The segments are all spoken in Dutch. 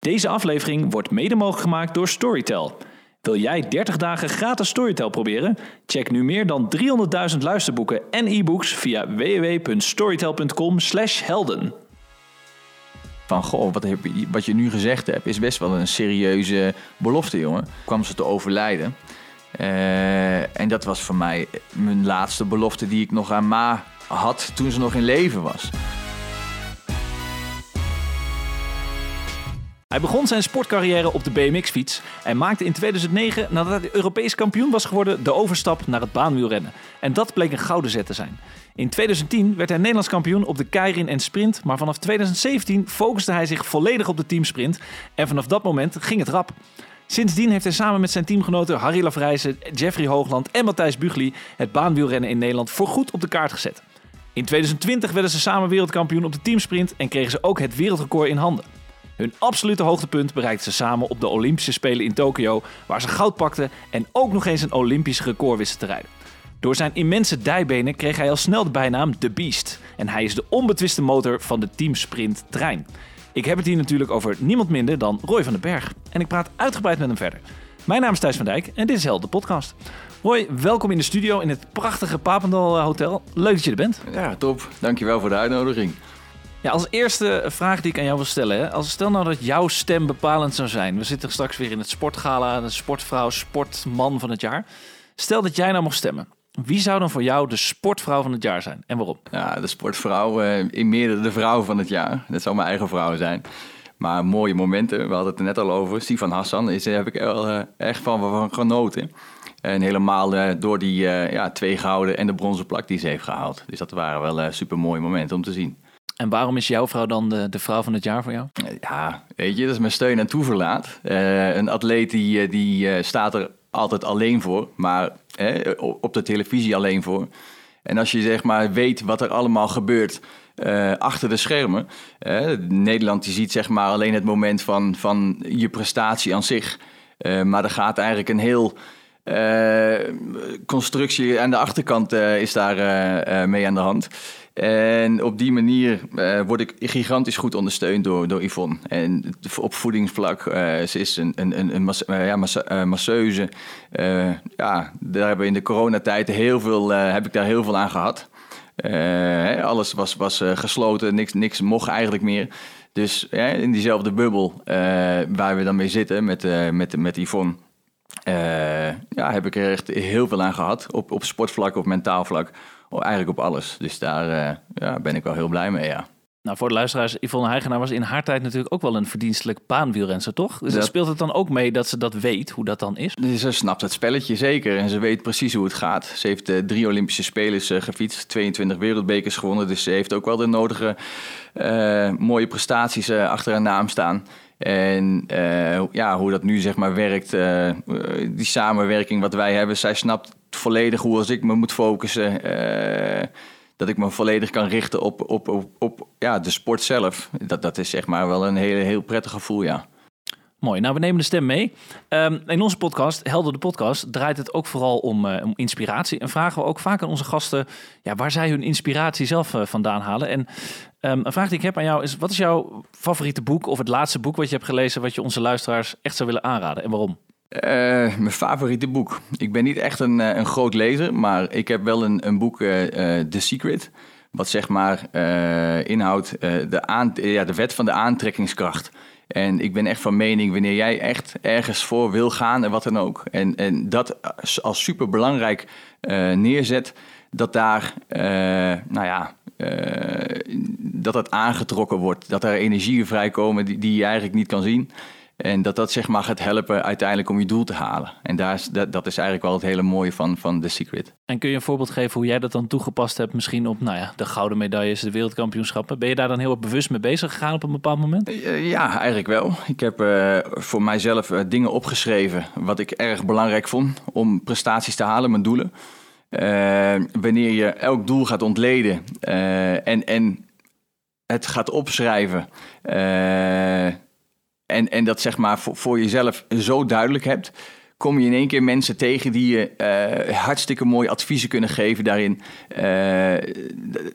Deze aflevering wordt mede mogelijk gemaakt door Storytel. Wil jij 30 dagen gratis Storytel proberen? Check nu meer dan 300.000 luisterboeken en e-books via www.storytel.com/helden. Van, goh, wat, heb je, wat je nu gezegd hebt, is best wel een serieuze belofte, jongen. Kwam ze te overlijden. Eh, en dat was voor mij mijn laatste belofte die ik nog aan Ma had toen ze nog in leven was. Hij begon zijn sportcarrière op de BMX-fiets en maakte in 2009, nadat hij Europees kampioen was geworden, de overstap naar het baanwielrennen. En dat bleek een gouden zet te zijn. In 2010 werd hij Nederlands kampioen op de keirin en sprint, maar vanaf 2017 focuste hij zich volledig op de teamsprint en vanaf dat moment ging het rap. Sindsdien heeft hij samen met zijn teamgenoten Harry Lafrijzen, Jeffrey Hoogland en Matthijs Bugli het baanwielrennen in Nederland voorgoed op de kaart gezet. In 2020 werden ze samen wereldkampioen op de teamsprint en kregen ze ook het wereldrecord in handen. Hun absolute hoogtepunt bereikten ze samen op de Olympische Spelen in Tokio, waar ze goud pakten en ook nog eens een Olympisch record wisten te rijden. Door zijn immense dijbenen kreeg hij al snel de bijnaam The Beast. En hij is de onbetwiste motor van de teamsprint trein. Ik heb het hier natuurlijk over niemand minder dan Roy van den Berg. En ik praat uitgebreid met hem verder. Mijn naam is Thijs van Dijk en dit is Hel, de podcast. Roy, welkom in de studio in het prachtige Papendal eh, Hotel. Leuk dat je er bent. Ja, top. Dankjewel voor de uitnodiging. Ja, als eerste vraag die ik aan jou wil stellen. Hè. Als stel nou dat jouw stem bepalend zou zijn. We zitten straks weer in het sportgala, de sportvrouw, sportman van het jaar. Stel dat jij nou mocht stemmen. Wie zou dan voor jou de sportvrouw van het jaar zijn en waarom? Ja, de sportvrouw, uh, in meerdere de vrouw van het jaar. Dat zou mijn eigen vrouw zijn. Maar mooie momenten, we hadden het er net al over. Sivan Hassan, is, daar heb ik wel, uh, echt van, van genoten. En helemaal uh, door die ja, twee gouden en de bronzen plak die ze heeft gehaald. Dus dat waren wel super mooie momenten om te zien. En waarom is jouw vrouw dan de, de vrouw van het jaar voor jou? Ja, weet je, dat is mijn steun en toeverlaat. Uh, een atleet die, die staat er altijd alleen voor, maar op de televisie alleen voor. En als je zeg maar weet wat er allemaal gebeurt achter de schermen. Nederland die ziet zeg maar alleen het moment van, van je prestatie aan zich. Maar er gaat eigenlijk een heel constructie aan de achterkant is daar mee aan de hand. En op die manier uh, word ik gigantisch goed ondersteund door, door Yvonne. En op voedingsvlak, uh, ze is een, een, een, mas, masseuse. ja, daar hebben we in de coronatijd heel veel, heb ik daar heel veel aan gehad. alles was, was gesloten, niks, niks mocht eigenlijk meer. Dus in diezelfde bubbel waar we dan mee zitten met, met, met Yvonne... ja, heb ik er echt heel veel aan gehad. Op, op sportvlak, op mentaal vlak eigenlijk op alles. Dus daar uh, ja, ben ik wel heel blij mee, ja. Nou, voor de luisteraars, Yvonne Heigenaar was in haar tijd natuurlijk ook wel een verdienstelijk baanwielrenser, toch? Dus dat... speelt het dan ook mee dat ze dat weet, hoe dat dan is? Ze snapt het spelletje zeker en ze weet precies hoe het gaat. Ze heeft uh, drie Olympische Spelen uh, gefietst, 22 wereldbekers gewonnen. Dus ze heeft ook wel de nodige uh, mooie prestaties achter haar naam staan. En ja, hoe dat nu zeg maar werkt, die samenwerking wat wij hebben. Zij snapt volledig hoe als ik me moet focussen. Uh, dat ik me volledig kan richten op, op, op, op ja, de sport zelf. Dat, dat is zeg maar wel een heel, heel prettig gevoel, ja. Mooi. Nou, we nemen de stem mee. Um, in onze podcast, Helder de Podcast, draait het ook vooral om, uh, om inspiratie. En vragen we ook vaak aan onze gasten ja, waar zij hun inspiratie zelf uh, vandaan halen. En um, een vraag die ik heb aan jou is: wat is jouw favoriete boek of het laatste boek wat je hebt gelezen, wat je onze luisteraars echt zou willen aanraden en waarom? Uh, mijn favoriete boek. Ik ben niet echt een, een groot lezer, maar ik heb wel een, een boek, uh, The Secret. Wat zeg maar inhoudt de, ja, de wet van de aantrekkingskracht. En ik ben echt van mening, wanneer jij echt ergens voor wil gaan en wat dan ook. En, en dat als super belangrijk neerzet, dat daar, nou ja, dat het aangetrokken wordt. Dat er energieën vrijkomen die, die je eigenlijk niet kan zien. En dat dat zeg maar gaat helpen uiteindelijk om je doel te halen. En daar is, dat, dat is eigenlijk wel het hele mooie van, van The Secret. En kun je een voorbeeld geven hoe jij dat dan toegepast hebt? Misschien op nou ja, de gouden medailles, de wereldkampioenschappen. Ben je daar dan heel bewust mee bezig gegaan op een bepaald moment? Eh, ja, eigenlijk wel. Ik heb uh, voor mijzelf uh, dingen opgeschreven wat ik erg belangrijk vond om prestaties te halen, mijn doelen. wanneer je elk doel gaat ontleden en, en het gaat opschrijven en, en dat zeg maar voor, jezelf zo duidelijk hebt, kom je in één keer mensen tegen die je uh, hartstikke mooie adviezen kunnen geven daarin. Uh,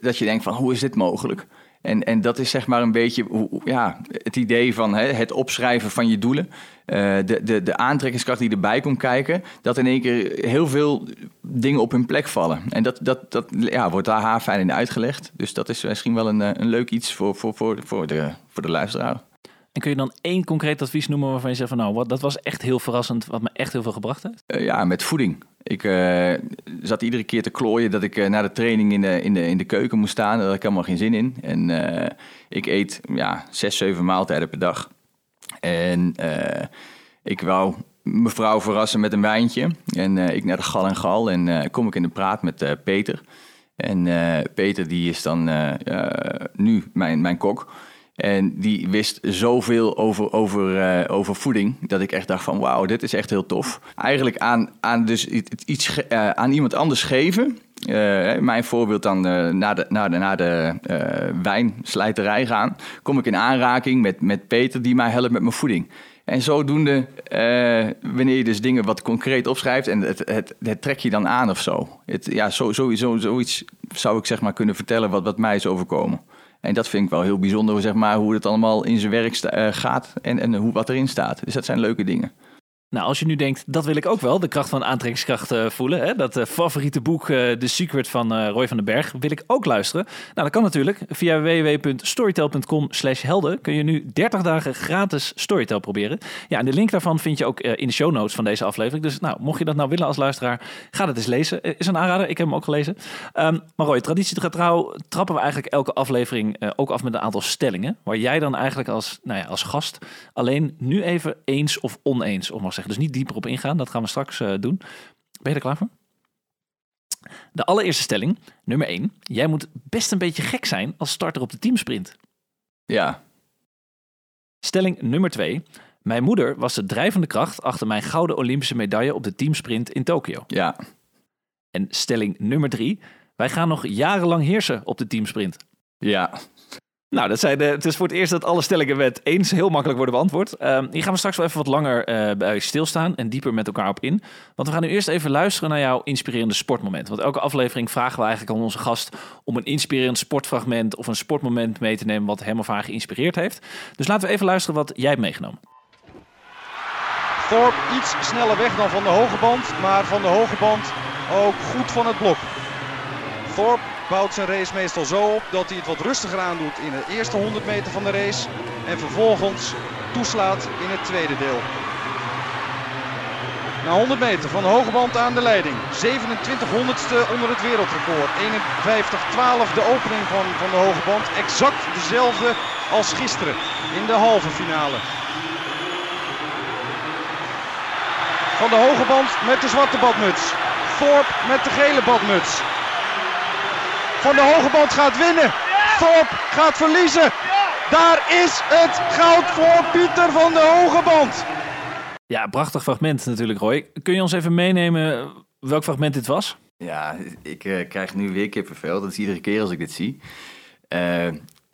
dat je denkt van hoe is dit mogelijk? En, en dat is zeg maar een beetje ja, het idee van hè, het opschrijven van je doelen. Uh, de, de, de aantrekkingskracht die erbij komt kijken, dat in één keer heel veel dingen op hun plek vallen. En dat, dat, dat ja, wordt daar haarfijn in uitgelegd. Dus dat is misschien wel een, een leuk iets voor, voor, voor, voor, de, voor de luisteraar. En kun je dan één concreet advies noemen waarvan je zegt van nou, wat, dat was echt heel verrassend, wat me echt heel veel gebracht heeft? Uh, ja, met voeding. Ik uh, zat iedere keer te klooien dat ik uh, na de training in de, in, de, in de keuken moest staan. Daar had ik helemaal geen zin in. En ik eet ja, zes, zeven maaltijden per dag. En ik wou mevrouw verrassen met een wijntje. En ik naar de gal en gal en kom ik in de praat met Peter. En Peter die is dan nu mijn, mijn kok. En die wist zoveel over, over, uh, over voeding, dat ik echt dacht van wauw, dit is echt heel tof. Eigenlijk aan, aan, dus iets, uh, aan iemand anders geven. Uh, mijn voorbeeld dan naar de, naar de, naar de wijnslijterij gaan. Kom ik in aanraking met, met Peter die mij helpt met mijn voeding. En zodoende, wanneer je dus dingen wat concreet opschrijft en het, het, trek je dan aan of zo. Het, ja, sowieso, zoiets zou ik zeg maar kunnen vertellen wat, wat mij is overkomen. En dat vind ik wel heel bijzonder, zeg maar, hoe het allemaal in zijn werk uh, gaat en, en hoe, wat erin staat. Dus dat zijn leuke dingen. Nou, als je nu denkt, dat wil ik ook wel, de kracht van aantrekkingskracht uh, voelen. Hè? Dat uh, favoriete boek, uh, The Secret van Roy van den Berg, wil ik ook luisteren. Nou, dat kan natuurlijk. Via www.storytel.com slash helden kun je nu 30 dagen gratis Storytel proberen. Ja, en de link daarvan vind je ook in de show notes van deze aflevering. Dus nou, mocht je dat nou willen als luisteraar, ga dat eens lezen. Is een aanrader, ik heb hem ook gelezen. Um, maar Roy, traditie trouw trappen we eigenlijk elke aflevering ook af met een aantal stellingen. Waar jij dan eigenlijk als, nou ja, als gast alleen nu even eens of oneens of mag zeggen. Dus niet dieper op ingaan, dat gaan we straks uh, doen. Ben je er klaar voor? De allereerste stelling, nummer 1. Jij moet best een beetje gek zijn als starter op de teamsprint. Ja. Stelling nummer 2. Mijn moeder was de drijvende kracht achter mijn gouden Olympische medaille op de teamsprint in Tokio. Ja. En stelling nummer 3. Wij gaan nog jarenlang heersen op de teamsprint. Ja. Nou, dat zijn de, het is voor het eerst dat alle stellingen met eens heel makkelijk worden beantwoord. Uh, hier gaan we straks wel even wat langer uh, bij stilstaan en dieper met elkaar op in. Want we gaan nu eerst even luisteren naar jouw inspirerende sportmoment. Want elke aflevering vragen we eigenlijk aan onze gast om een inspirerend sportfragment of een sportmoment mee te nemen wat hem of haar geïnspireerd heeft. Dus laten we even luisteren wat jij hebt meegenomen. Thorpe iets sneller weg dan van de hoge band, maar van de hoge band ook goed van het blok. Thorpe bouwt zijn race meestal zo op dat hij het wat rustiger aandoet in de eerste 100 meter van de race. En vervolgens toeslaat in het tweede deel. Na 100 meter van de hoge band aan de leiding. 27 honderdste onder het wereldrecord. 51-12 de opening van, van de hoge band. Exact dezelfde als gisteren in de halve finale. Van de hoge band met de zwarte badmuts. Thorpe met de gele badmuts. Van de hoge band gaat winnen. Thorpe gaat verliezen. Daar is het goud voor Pieter van de hoge band. Ja, prachtig fragment natuurlijk, Roy. Kun je ons even meenemen welk fragment dit was? Ja, ik uh, krijg nu weer kippenvel. Dat is iedere keer als ik dit zie. Uh,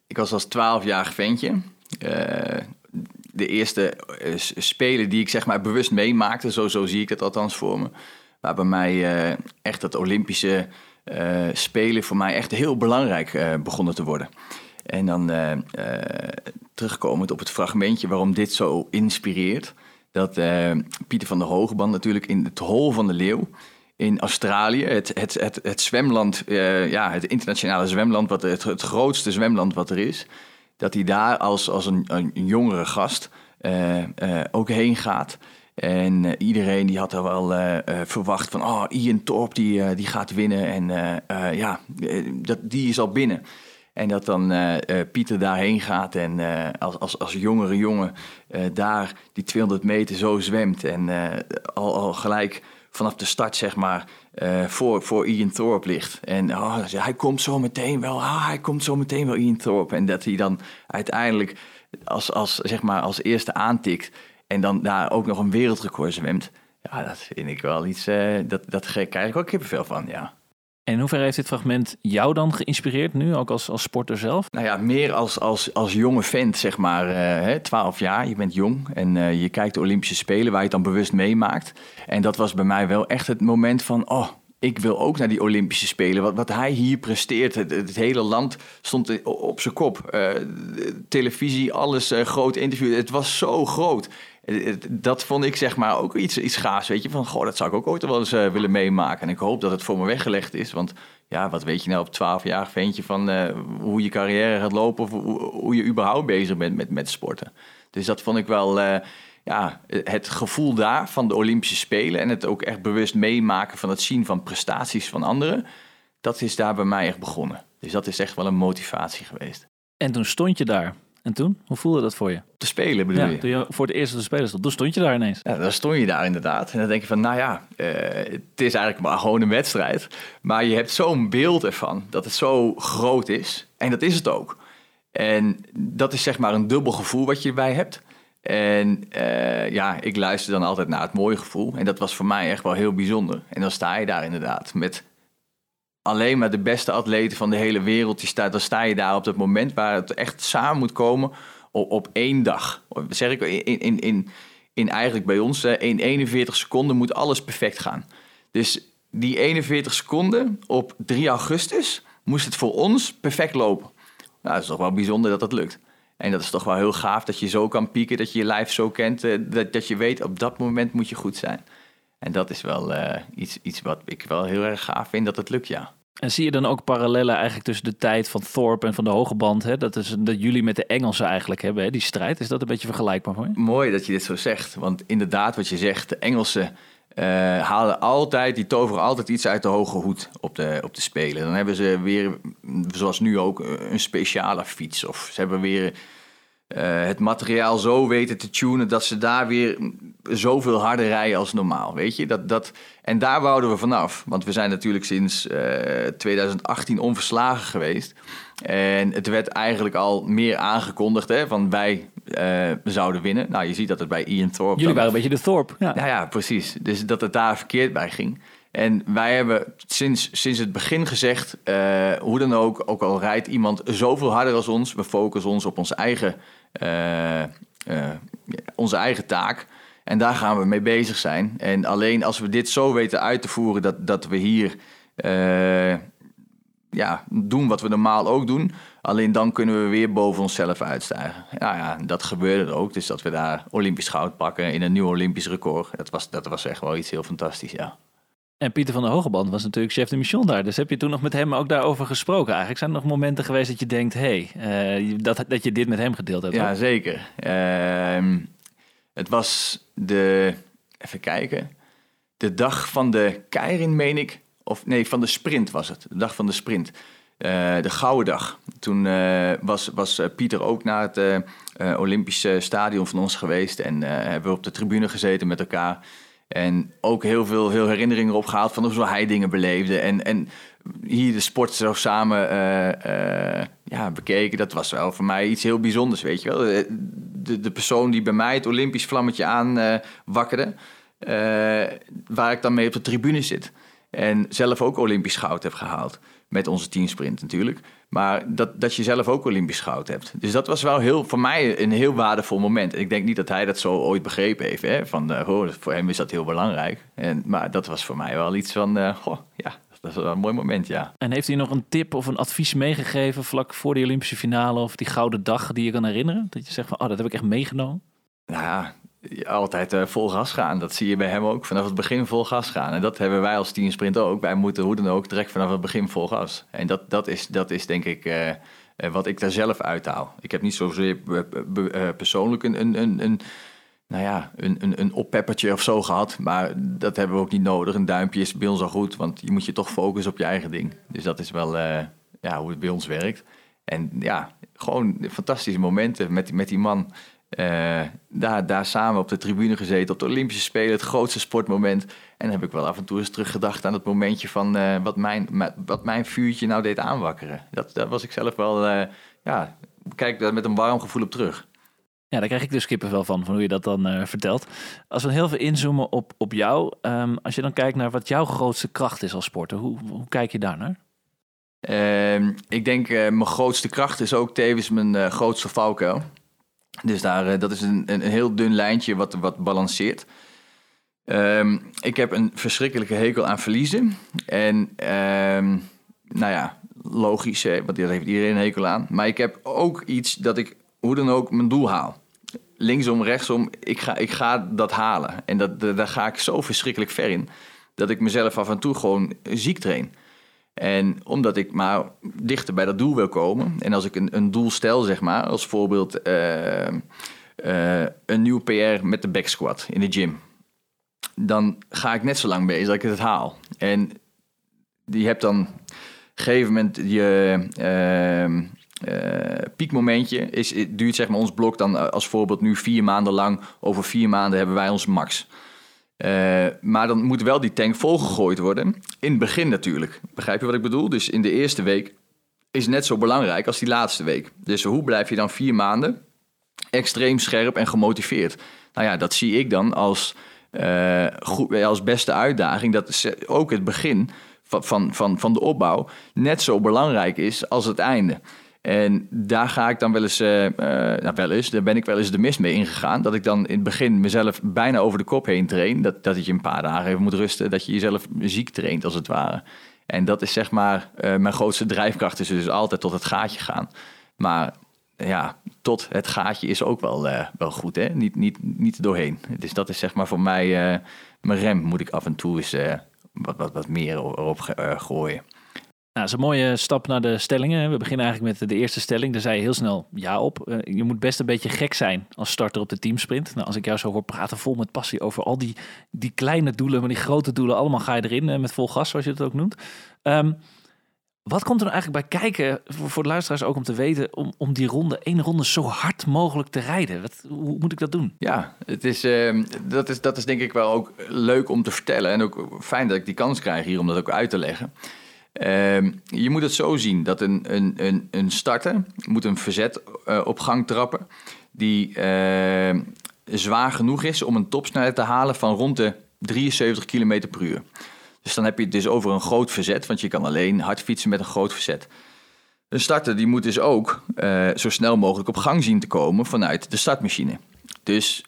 ik was als 12-jarig ventje. Uh, de eerste spelen die ik zeg maar bewust meemaakte, zo, zo zie ik het althans voor me. Waar bij mij echt dat Olympische uh, spelen voor mij echt heel belangrijk uh, begonnen te worden. En dan uh, terugkomend op het fragmentje waarom dit zo inspireert. Dat Pieter van der Hogeband natuurlijk in het Hol van de Leeuw in Australië, het, het, het, zwemland, ja, het internationale zwemland, wat, het, het grootste zwemland wat er is. Dat hij daar als, als een, een jongere gast ook heen gaat. En uh, iedereen die had er wel uh, uh, verwacht van, oh, Ian Torp die, die gaat winnen. En ja, dat, die is al binnen. En dat dan Pieter daarheen gaat en als, als, als jongere jongen daar die 200 meter zo zwemt. En al, al gelijk vanaf de start, zeg maar, voor, voor Ian Thorpe ligt. En oh, hij komt zo meteen wel, ah, hij komt zo meteen wel Ian Thorpe. En dat hij dan uiteindelijk als, als, zeg maar, als eerste aantikt en dan daar ook nog een wereldrecord zwemt. Ja, dat vind ik wel iets, uh, dat, dat krijg ik ook kippenvel van, ja. En in hoeverre heeft dit fragment jou dan geïnspireerd nu, ook als, als sporter zelf? Nou ja, meer als, als, als jonge vent, zeg maar, uh, 12 jaar, je bent jong en uh, je kijkt de Olympische Spelen waar je het dan bewust meemaakt. En dat was bij mij wel echt het moment van, oh, ik wil ook naar die Olympische Spelen. Wat, wat hij hier presteert, het, het hele land stond op zijn kop. Uh, televisie, alles, groot interview. Het was zo groot. Dat vond ik zeg maar ook iets, iets gaafs, weet je. Van, goh, dat zou ik ook ooit wel eens uh, willen meemaken. En ik hoop dat het voor me weggelegd is. Want ja, wat weet je nou op 12 jaar ventje van hoe je carrière gaat lopen... of hoe, hoe, je überhaupt bezig bent met, met sporten. Dus dat vond ik wel ja, het gevoel daar van de Olympische Spelen en het ook echt bewust meemaken van het zien van prestaties van anderen, dat is daar bij mij echt begonnen. Dus dat is echt wel een motivatie geweest. En toen stond je daar. En toen? Hoe voelde dat voor je? Te spelen bedoel ja, je? Toen je voor het eerst op de spelen stond. Toen stond je daar ineens. Ja, dan stond je daar inderdaad. En dan denk je van, nou ja, uh, het is eigenlijk maar gewoon een wedstrijd. Maar je hebt zo'n beeld ervan dat het zo groot is. En dat is het ook. En dat is zeg maar een dubbel gevoel wat je erbij hebt. En uh, ja, ik luister dan altijd naar het mooie gevoel. En dat was voor mij echt wel heel bijzonder. En dan sta je daar inderdaad met alleen maar de beste atleten van de hele wereld. Die staat, dan sta je daar op het moment waar het echt samen moet komen op, op één dag. Zeg ik, in, in, in, in eigenlijk bij ons, in 41 seconden moet alles perfect gaan. Dus die 41 seconden op 3 augustus moest het voor ons perfect lopen. Nou, dat is toch wel bijzonder dat dat lukt. En dat is toch wel heel gaaf dat je zo kan pieken, dat je je lijf zo kent, eh, dat, dat je weet op dat moment moet je goed zijn. En dat is wel uh, iets, iets wat ik wel heel erg gaaf vind dat het lukt, ja. En zie je dan ook parallellen eigenlijk tussen de tijd van Thorpe en van de hoge band? Hè? Dat is dat jullie met de Engelsen eigenlijk hebben, hè? die strijd. Is dat een beetje vergelijkbaar voor je? Mooi dat je dit zo zegt. Want inderdaad, wat je zegt, de Engelsen uh, halen altijd, die toveren altijd iets uit de hoge hoed op de, op de Spelen. Dan hebben ze weer, zoals nu ook, een speciale fiets. Of ze hebben weer uh, het materiaal zo weten te tunen dat ze daar weer zoveel harder rijden als normaal. Weet je? Dat, dat, en daar wouden we vanaf. Want we zijn natuurlijk sinds uh, eh, 2018 onverslagen geweest. En het werd eigenlijk al meer aangekondigd hè, van wij uh, zouden winnen. Nou, je ziet dat het bij Ian Thorpe... Jullie waren een beetje de Thorpe. Ja. Nou ja, precies. Dus dat het daar verkeerd bij ging. En wij hebben sinds, sinds het begin gezegd, hoe dan ook, ook al rijdt iemand zoveel harder als ons, we focussen ons op onze eigen, onze eigen taak. En daar gaan we mee bezig zijn. En alleen als we dit zo weten uit te voeren, dat, dat we hier ja, doen wat we normaal ook doen, alleen dan kunnen we weer boven onszelf uitstijgen. Ja, ja, dat gebeurde ook. Dus dat we daar Olympisch goud pakken in een nieuw Olympisch record, dat was, dat was echt wel iets heel fantastisch, ja. En Pieter van der Hogeband was natuurlijk chef de mission daar. Dus heb je toen nog met hem ook daarover gesproken? Eigenlijk zijn er nog momenten geweest dat je denkt... hé, hey, uh, dat, dat je dit met hem gedeeld hebt. Ja, zeker. Uh, het was de... Even kijken. De dag van de Keirin, meen ik. Of nee, van de sprint was het. De dag van de sprint. Uh, de Gouden Dag. Toen uh, was, was Pieter ook naar het Olympische stadion van ons geweest. En hebben we op de tribune gezeten met elkaar. En ook heel veel heel herinneringen opgehaald van hoe hij dingen beleefde. En, en hier de sport zo samen uh, uh, ja, bekeken. Dat was wel voor mij iets heel bijzonders, weet je wel. De, de persoon die bij mij het Olympisch vlammetje aan uh, waar ik dan mee op de tribune zit. En zelf ook Olympisch goud heb gehaald. Met onze teamsprint natuurlijk. Maar dat, dat je zelf ook Olympisch goud hebt. Dus dat was wel heel, voor mij een heel waardevol moment. Ik denk niet dat hij dat zo ooit begrepen heeft. Hè? Van, uh, oh, voor hem is dat heel belangrijk. En, maar dat was voor mij wel iets van, uh, goh, ja, dat was wel een mooi moment, ja. En heeft hij nog een tip of een advies meegegeven vlak voor de Olympische finale of die gouden dag die je kan herinneren? Dat je zegt van, oh, dat heb ik echt meegenomen? Nou ja, altijd uh, vol gas gaan. Dat zie je bij hem ook. Vanaf het begin vol gas gaan. En dat hebben wij als teamsprint ook. Wij moeten hoe dan ook direct vanaf het begin vol gas. En dat, dat, is, dat is denk ik uh, wat ik daar zelf uithaal. Ik heb niet zozeer persoonlijk een, een, een, een, nou ja, een, een, een oppeppertje of zo gehad. Maar dat hebben we ook niet nodig. Een duimpje is bij ons al goed. Want je moet je toch focussen op je eigen ding. Dus dat is wel ja, hoe het bij ons werkt. En ja, gewoon fantastische momenten met, met die man. Uh, daar, daar samen op de tribune gezeten, op de Olympische Spelen, het grootste sportmoment. En dan heb ik wel af en toe eens teruggedacht aan het momentje van uh, wat, mijn, wat mijn vuurtje nou deed aanwakkeren. Dat, daar was ik zelf wel, uh, ja, kijk daar met een warm gevoel op terug. Ja, daar krijg ik dus kippenvel van, van hoe je dat dan vertelt. Als we heel veel inzoomen op, op jou, um, als je dan kijkt naar wat jouw grootste kracht is als sporter, hoe, hoe kijk je daar naar? Ehm, ik denk mijn grootste kracht is ook tevens mijn grootste valkuil. Dus daar, eh, dat is een, een, heel dun lijntje wat, wat balanceert. Ehm, ik heb een verschrikkelijke hekel aan verliezen. En ehm, nou ja, logisch, want daar heeft iedereen een hekel aan. Maar ik heb ook iets dat ik hoe dan ook mijn doel haal. Linksom, rechtsom, ik ga, ik ga dat halen. En dat, daar ga ik zo verschrikkelijk ver in. Dat ik mezelf af en toe gewoon ziek train. En omdat ik maar dichter bij dat doel wil komen. En als ik een, een doel stel, zeg maar, als voorbeeld uh, uh, een nieuw PR met de back squat in de gym. Dan ga ik net zo lang bezig dat ik het haal. En je hebt dan op een gegeven moment je uh, piekmomentje. Is, duurt zeg maar ons blok dan als voorbeeld nu vier maanden lang. Over vier maanden hebben wij ons max. Uh, maar dan moet wel die tank volgegooid worden. In het begin natuurlijk. Begrijp je wat ik bedoel? Dus in de eerste week is net zo belangrijk als die laatste week. Dus hoe blijf je dan vier maanden extreem scherp en gemotiveerd? Nou ja, dat zie ik dan als, uh, goed, als beste uitdaging. Dat ook het begin van, van, van, van de opbouw net zo belangrijk is als het einde. En daar ga ik dan wel eens, uh, nou wel eens, daar ben ik wel eens de mis mee ingegaan. Dat ik dan in het begin mezelf bijna over de kop heen train. Dat, dat je een paar dagen even moet rusten. Dat je jezelf ziek traint als het ware. En dat is zeg maar, uh, mijn grootste drijfkracht is dus altijd tot het gaatje gaan. Maar ja, tot het gaatje is ook wel, wel goed, hè? Niet, niet, niet doorheen. Dus dat is zeg maar voor mij mijn rem. Moet ik af en toe eens wat, wat, wat meer erop gooien. Nou, dat is een mooie stap naar de stellingen. We beginnen eigenlijk met de eerste stelling. Daar zei je heel snel ja op. Uh, je moet best een beetje gek zijn als starter op de teamsprint. Nou, als ik jou zo hoor praten vol met passie over al die, die kleine doelen, maar die grote doelen, allemaal ga je erin uh, met vol gas, zoals je het ook noemt. Um, wat komt er nou eigenlijk bij kijken, voor, voor de luisteraars ook om te weten, om, om die ronde, één ronde zo hard mogelijk te rijden? Wat, hoe moet ik dat doen? Ja, het is, uh, dat, is, dat is denk ik wel ook leuk om te vertellen. En ook fijn dat ik die kans krijg hier om dat ook uit te leggen. Uh, je moet het zo zien dat een, een, een, een starter moet een verzet uh, op gang trappen die uh, zwaar genoeg is om een topsnelheid te halen van rond de 73 km per uur. Dus dan heb je het dus over een groot verzet, want je kan alleen hard fietsen met een groot verzet. Een starter die moet dus ook uh, zo snel mogelijk op gang zien te komen vanuit de startmachine. Dus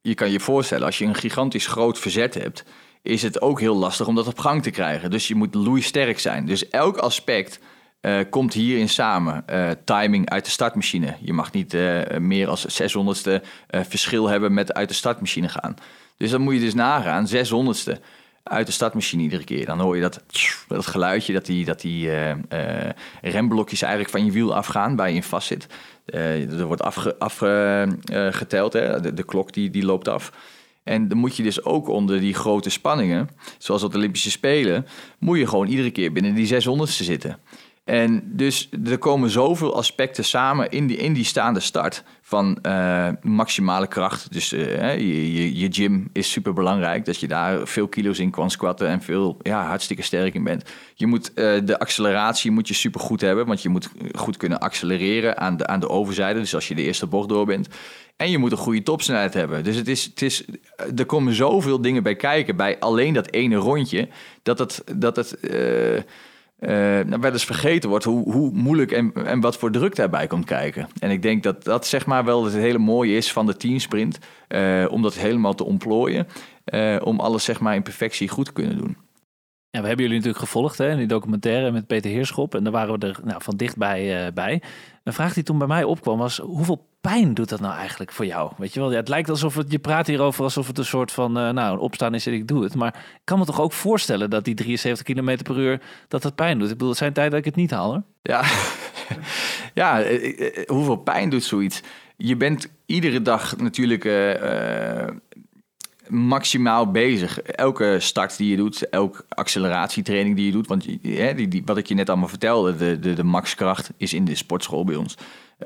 je kan je voorstellen, als je een gigantisch groot verzet hebt, is het ook heel lastig om dat op gang te krijgen. Dus je moet sterk zijn. Dus elk aspect uh, komt hierin samen. Uh, timing uit de startmachine. Je mag niet uh, meer als 600ste verschil hebben met uit de startmachine gaan. Dus dan moet je dus nagaan, 600ste uit de startmachine iedere keer. Dan hoor je dat, dat geluidje, dat die, dat die remblokjes eigenlijk van je wiel afgaan waar je in vast zit. er wordt afgeteld, afge, de, de klok die, die loopt af. En dan moet je dus ook onder die grote spanningen, zoals op de Olympische Spelen, moet je gewoon iedere keer binnen die 600ste zitten. En dus er komen zoveel aspecten samen in die, in die staande start van uh, maximale kracht. Dus uh, je, je, je, gym is super belangrijk, dat je daar veel kilo's in kan squatten en veel ja, hartstikke sterk in bent. Je moet uh, de acceleratie moet je super goed hebben, want je moet goed kunnen accelereren aan de, aan de overzijde. Dus als je de eerste bocht door bent. En je moet een goede topsnelheid hebben. Dus het is, het is, er komen zoveel dingen bij kijken bij alleen dat ene rondje, dat het. Dat het uh, nou, wel eens vergeten wordt hoe, hoe moeilijk en, en wat voor druk daarbij komt kijken. En ik denk dat dat zeg maar wel het hele mooie is van de teamsprint. Uh, om dat helemaal te ontplooien. Om alles zeg maar in perfectie goed te kunnen doen. Ja, we hebben jullie natuurlijk gevolgd hè, in die documentaire met Peter Heerschop. En daar waren we er nou, van dichtbij uh, bij. Een vraag die toen bij mij opkwam was: hoeveel pijn doet dat nou eigenlijk voor jou? Weet je wel, ja, het lijkt alsof het, je praat hierover alsof het een soort van, uh, nou, opstaan is en ik doe het. Maar ik kan me toch ook voorstellen dat die 73 km per uur, dat dat pijn doet. Ik bedoel, het zijn tijden dat ik het niet haal hoor. Ja, ja eh, hoeveel pijn doet zoiets? Je bent iedere dag natuurlijk maximaal bezig. Elke start die je doet, elke acceleratietraining die je doet. Want hè, die, die, wat ik je net allemaal vertelde, de, de, de maxkracht is in de sportschool bij ons.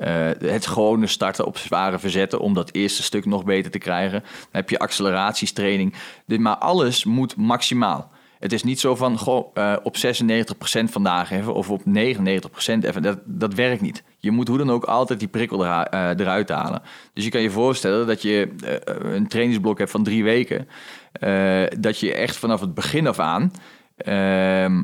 Uh, het gewone starten op zware verzetten om dat eerste stuk nog beter te krijgen. Dan heb je acceleratiestraining. Maar alles moet maximaal. Het is niet zo van goh, uh, op 96% vandaag even of op 99% even. Dat, dat werkt niet. Je moet hoe dan ook altijd die prikkel er, uh, eruit halen. Dus je kan je voorstellen dat je uh, een trainingsblok hebt van drie weken. dat je echt vanaf het begin af aan, ehm,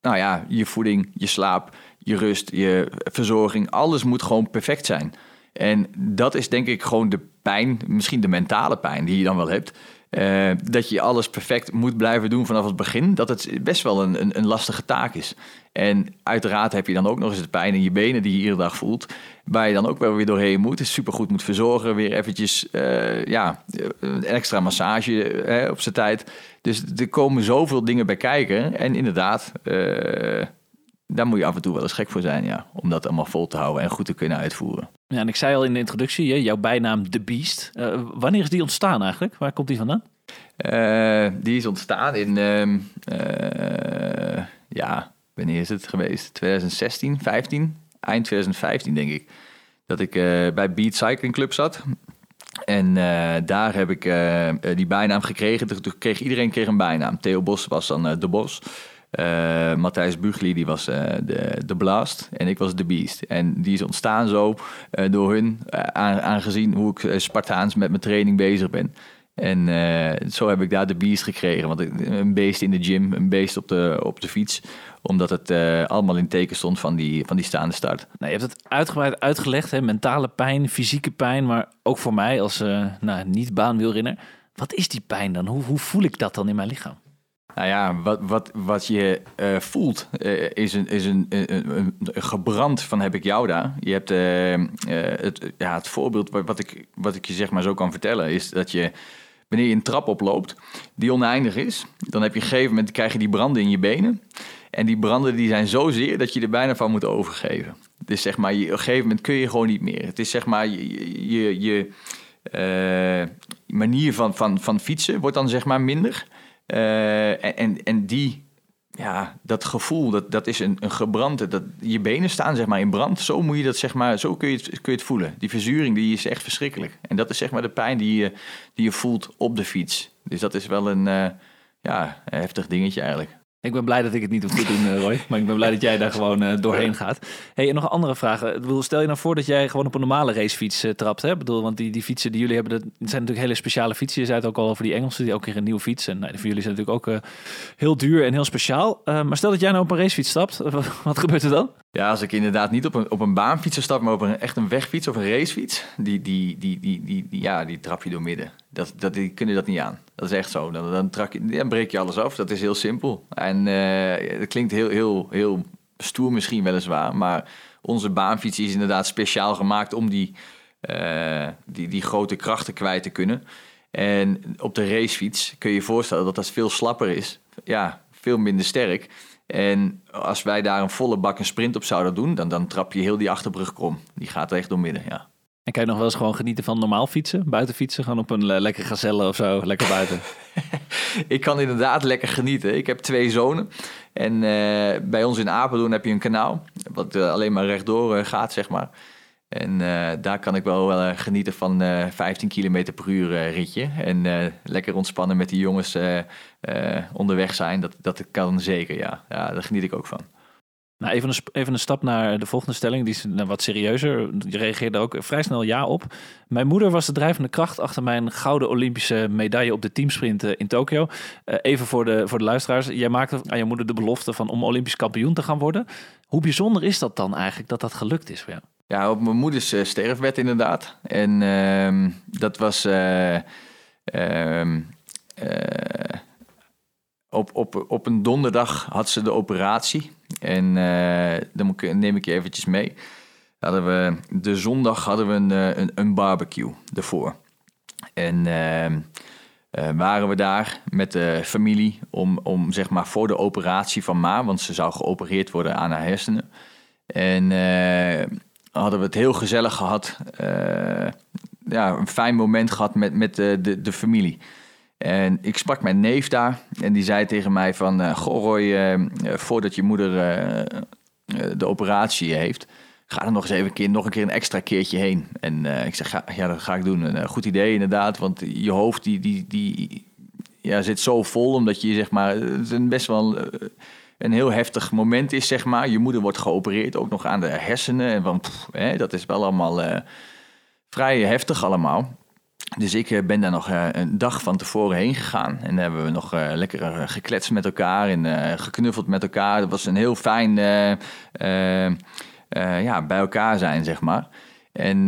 nou ja, je voeding, je slaap, je rust, je verzorging, alles moet gewoon perfect zijn. En dat is denk ik gewoon de pijn, misschien de mentale pijn die je dan wel hebt. Eh, dat je alles perfect moet blijven doen vanaf het begin, dat het best wel een, een, een, lastige taak is. En uiteraard heb je dan ook nog eens de pijn in je benen die je iedere dag voelt, waar je dan ook wel weer doorheen moet. Dus supergoed moet verzorgen, weer eventjes uh, ja, een extra massage op zijn tijd. Dus er komen zoveel dingen bij kijken. En inderdaad, daar moet je af en toe wel eens gek voor zijn, ja. Om dat allemaal vol te houden en goed te kunnen uitvoeren. Ja, en ik zei al in de introductie, jouw bijnaam The Beast. Uh, wanneer is die ontstaan eigenlijk? Waar komt die vandaan? Uh, die is ontstaan in, uh, ja, wanneer is het geweest? 2016, 15? Eind 2015 denk ik. Dat ik bij Beat Cycling Club zat. En daar heb ik die bijnaam gekregen. Toen kreeg iedereen kreeg een bijnaam. Theo Bos was dan De Bos. Uh, Matthijs Bugli die was uh, de, de Blast en ik was de Beast. En die is ontstaan zo uh, door hun, aangezien hoe ik Spartaans met mijn training bezig ben. En zo heb ik daar de Beast gekregen. Want een beest in de gym, een beest op de, op de fiets. Omdat het allemaal in teken stond van die, van die staande start. Nou, je hebt het uitgebreid uitgelegd, hè? mentale pijn, fysieke pijn. Maar ook voor mij als nou, niet-baanwielrenner. Wat is die pijn dan? Hoe, hoe voel ik dat dan in mijn lichaam? Nou ja, wat, wat, wat je uh, voelt uh, is, een, is een, een, gebrand van heb ik jou daar. Je hebt uh, het, ja, het voorbeeld wat ik, wat ik je zeg maar zo kan vertellen is dat je wanneer je een trap oploopt die oneindig is, dan heb je op een gegeven moment krijg je die branden in je benen. En die branden die zijn zo zeer dat je er bijna van moet overgeven. Dus zeg maar, je, op een gegeven moment kun je gewoon niet meer. Het is zeg maar je, je, je manier van, van, van fietsen wordt dan zeg maar minder. Uh, en, en die, ja, dat gevoel, dat, dat is een, een gebrande, dat, je benen staan zeg maar in brand. Zo moet je dat zeg maar, zo kun je, het, kun je het voelen. Die verzuring, die is echt verschrikkelijk. En dat is zeg maar de pijn die je, die je voelt op de fiets. Dus dat is wel een, uh, ja, heftig dingetje eigenlijk. Ik ben blij dat ik het niet hoef te doen, eh, Roy. Maar ik ben blij dat jij daar gewoon uh, doorheen gaat. Hey, en nog een andere vraag. Stel je nou voor dat jij gewoon op een normale racefiets trapt. Hè? Ik bedoel, want die, die fietsen die jullie hebben, dat zijn natuurlijk hele speciale fietsen. Je zei het ook al over die Engelsen, die ook keer een nieuwe fiets. En nou, voor jullie zijn natuurlijk ook heel duur en heel speciaal. maar stel dat jij nou op een racefiets stapt. wat gebeurt er dan? Ja, als ik inderdaad niet op een, op een baanfiets stap, maar op een echt een wegfiets of een racefiets. Die, die, die, die, die, die ja, die trap je door midden. Dat, dat, die kunnen dat niet aan. Dat is echt zo. Dan, dan, trak je, dan breek je alles af. Dat is heel simpel. En uh, dat klinkt heel, heel, heel stoer misschien weliswaar. Maar onze baanfiets is inderdaad speciaal gemaakt om die, uh, die, die grote krachten kwijt te kunnen. En op de racefiets kun je je voorstellen dat dat veel slapper is. Ja, veel minder sterk. En als wij daar een volle bak een sprint op zouden doen, dan, dan trap je heel die achterbrug krom. Die gaat er echt door midden, ja. En kan je nog wel eens gewoon genieten van normaal fietsen? Buiten fietsen? Gewoon op een uh, lekker gazelle of zo? Lekker buiten? ik kan inderdaad lekker genieten. Ik heb twee zonen. En uh, bij ons in Apeldoorn heb je een kanaal. Wat uh, alleen maar rechtdoor gaat, zeg maar. En daar kan ik wel genieten van 15 km per uur ritje. En lekker ontspannen met die jongens onderweg zijn. Dat, dat kan zeker, ja. ja. Daar geniet ik ook van. Nou, even, een, even een stap naar de volgende stelling. Die is nou, wat serieuzer. Je reageerde ook vrij snel ja op. Mijn moeder was de drijvende kracht achter mijn gouden Olympische medaille op de teamsprint in Tokio. Uh, even voor de, voor de luisteraars. Jij maakte aan je moeder de belofte van om Olympisch kampioen te gaan worden. Hoe bijzonder is dat dan eigenlijk dat dat gelukt is voor jou? Ja, op mijn moeders uh, sterfbed inderdaad. En uh, dat was... Uh, op, op, op een donderdag had ze de operatie. En uh, dan neem ik je eventjes mee. Hadden we, de zondag hadden we een, eh, een, barbecue ervoor. En uh, waren we daar met de familie om, om zeg maar voor de operatie van Ma, want ze zou geopereerd worden aan haar hersenen. En hadden we het heel gezellig gehad. ja, een fijn moment gehad met, met de, de familie. En ik sprak mijn neef daar en die zei tegen mij van... Uh, goh Roy, uh, voordat je moeder de operatie heeft... ga er nog eens even een keer, nog een keer een extra keertje heen. En ik zeg, ja, dat ga ik doen. Een goed idee inderdaad, want je hoofd die, die, die ja, zit zo vol... omdat je zeg maar, het een best wel een heel heftig moment is, zeg maar. Je moeder wordt geopereerd, ook nog aan de hersenen. En hè, dat is wel allemaal vrij heftig allemaal. Dus ik eh, ben daar nog eh, een dag van tevoren heen gegaan. En dan hebben we nog eh, lekker gekletst met elkaar en geknuffeld met elkaar. Dat was een heel fijn ja, bij elkaar zijn, zeg maar. En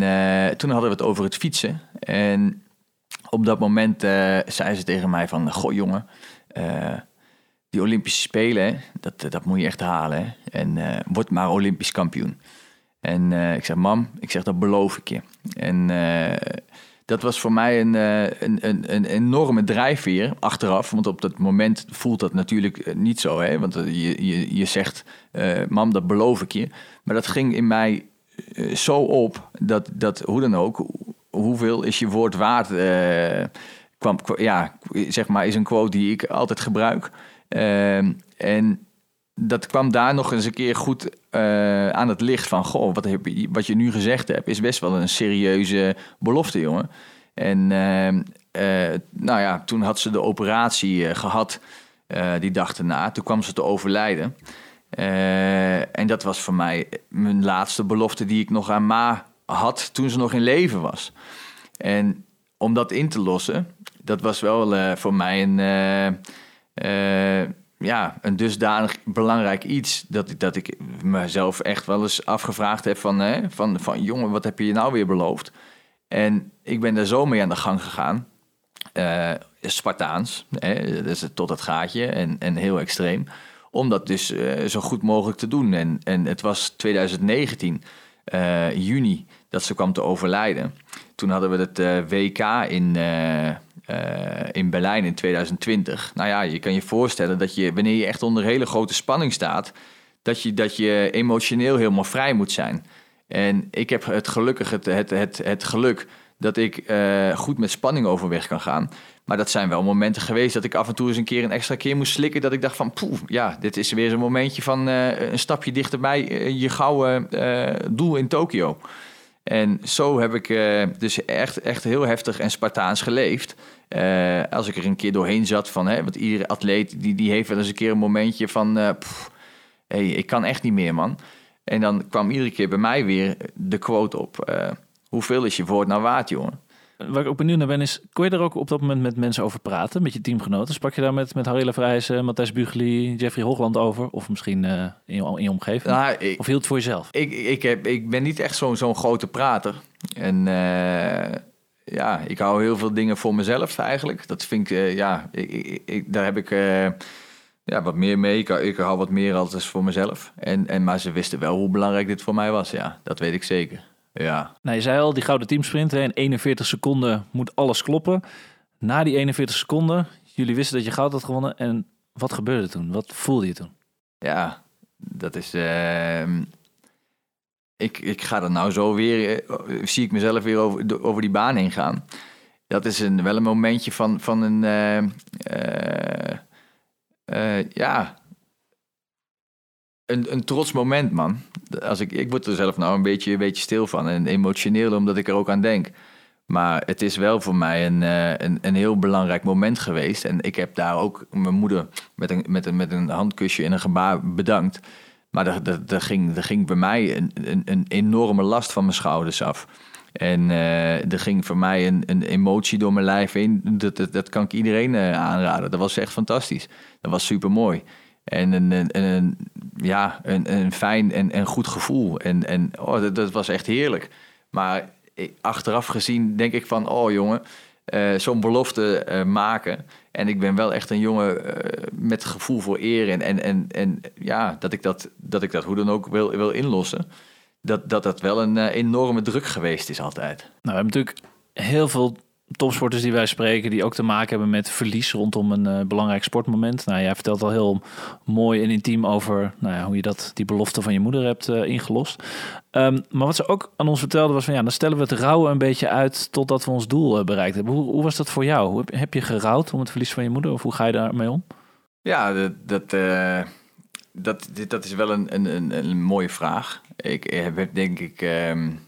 toen hadden we het over het fietsen. En op dat moment zei ze tegen mij van... Goh jongen, die Olympische Spelen, dat, dat moet je echt halen. Hè? En word maar Olympisch kampioen. En ik zeg, mam, ik zeg, dat beloof ik je. En dat was voor mij een, een, een, een, enorme drijfveer achteraf. Want op dat moment voelt dat natuurlijk niet zo. Hè? Want je, je, je zegt, mam, dat beloof ik je. Maar dat ging in mij zo op dat, dat hoe dan ook, hoeveel is je woord waard? Uh, kwam, ja, zeg maar, is een quote die ik altijd gebruik. Uh, en dat kwam daar nog eens een keer goed uh, aan het licht van... Goh, wat, heb je, wat je nu gezegd hebt is best wel een serieuze belofte, jongen. En ehm, nou ja, toen had ze de operatie gehad die dag erna. Toen kwam ze te overlijden. en dat was voor mij mijn laatste belofte die ik nog aan Ma had toen ze nog in leven was. En om dat in te lossen, dat was wel voor mij een, ja, een dusdanig belangrijk iets. Dat, dat ik mezelf echt wel eens afgevraagd heb van, van, van jongen, wat heb je je nou weer beloofd? En ik ben daar zo mee aan de gang gegaan. Spartaans, hè, dus tot het gaatje en, en heel extreem. Om dat dus zo goed mogelijk te doen. En, en het was 2019, juni dat ze kwam te overlijden. Toen hadden we het eh, WK in, uh, in Berlijn in 2020. Nou ja, je kan je voorstellen dat je, wanneer je echt onder hele grote spanning staat, dat je, dat je emotioneel helemaal vrij moet zijn. En ik heb het gelukkig het, het, het, het geluk dat ik goed met spanning overweg kan gaan. Maar dat zijn wel momenten geweest dat ik af en toe eens een keer een extra keer moest slikken. Dat ik dacht van, poeh, ja, dit is weer zo'n momentje van een stapje dichterbij je gouden doel in Tokio. En zo heb ik uh, dus echt, echt heel heftig en Spartaans geleefd. Uh, als ik er een keer doorheen zat van, hè, want iedere atleet die, die heeft wel eens een keer een momentje van, uh, hey, ik kan echt niet meer, man. En dan kwam iedere keer bij mij weer de quote op, hoeveel is je woord nou waard, jongen? Waar ik ook benieuwd naar ben is, kon je er ook op dat moment met mensen over praten, met je teamgenoten? Sprak je daar met, met Harry Lefrijzen, Matthijs Bugli, Jeffrey Hoogland over? Of misschien uh, in, je, in je omgeving? Nou, ik, of hield het voor jezelf? Ik, ik, heb, ik ben niet echt zo'n zo'n grote prater. En uh, ja, ik hou heel veel dingen voor mezelf eigenlijk. Dat vind ik, uh, ja, ik, ik, daar heb ik ja, wat meer mee. Ik, ik hou wat meer altijd voor mezelf. En, en, maar ze wisten wel hoe belangrijk dit voor mij was, ja. Dat weet ik zeker. Ja. Nou, je zei al, die gouden teamsprint, hè, in 41 seconden moet alles kloppen. Na die 41 seconden, jullie wisten dat je goud had gewonnen. En wat gebeurde toen? Wat voelde je toen? Ja, dat is... Uh, ik, ik ga er nou zo weer... Uh, zie ik mezelf weer over, over die baan heen gaan. Dat is een, wel een momentje van, van een... Uh, ja, een, een trots moment, man. Als ik, ik word er zelf nou een beetje, een beetje stil van en emotioneel, omdat ik er ook aan denk. Maar het is wel voor mij een, uh, een, een heel belangrijk moment geweest. En ik heb daar ook mijn moeder met een, met een, met een handkusje en een gebaar bedankt. Maar er, er, ging, er ging bij mij een, een, een enorme last van mijn schouders af. En uh, er ging voor mij een, een emotie door mijn lijf heen. Dat, dat, dat kan ik iedereen uh, aanraden. Dat was echt fantastisch. Dat was super mooi. En een, ja, een, een fijn en, goed gevoel. En, en oh, dat, dat was echt heerlijk. Maar achteraf gezien denk ik van, oh jongen, uh, zo'n belofte uh, maken. En ik ben wel echt een jongen uh, met gevoel voor eer. En, en, en, en ja, dat ik dat, dat ik dat hoe dan ook wil, wil inlossen. Dat, dat dat wel een enorme druk geweest is altijd. Nou, we hebben natuurlijk heel veel topsporters die wij spreken, die ook te maken hebben met verlies rondom een uh, belangrijk sportmoment. Nou, jij vertelt al heel mooi en intiem over nou ja, hoe je dat, die belofte van je moeder hebt uh, ingelost. Um, maar wat ze ook aan ons vertelde was van ja, dan stellen we het rouwen een beetje uit totdat we ons doel uh, bereikt hebben. Hoe, hoe, was dat voor jou? Hoe, heb, je gerouwd om het verlies van je moeder of hoe ga je daarmee om? Ja, dat, dat, dat, dat is wel een, een, een, mooie vraag. Ik denk ik. Um,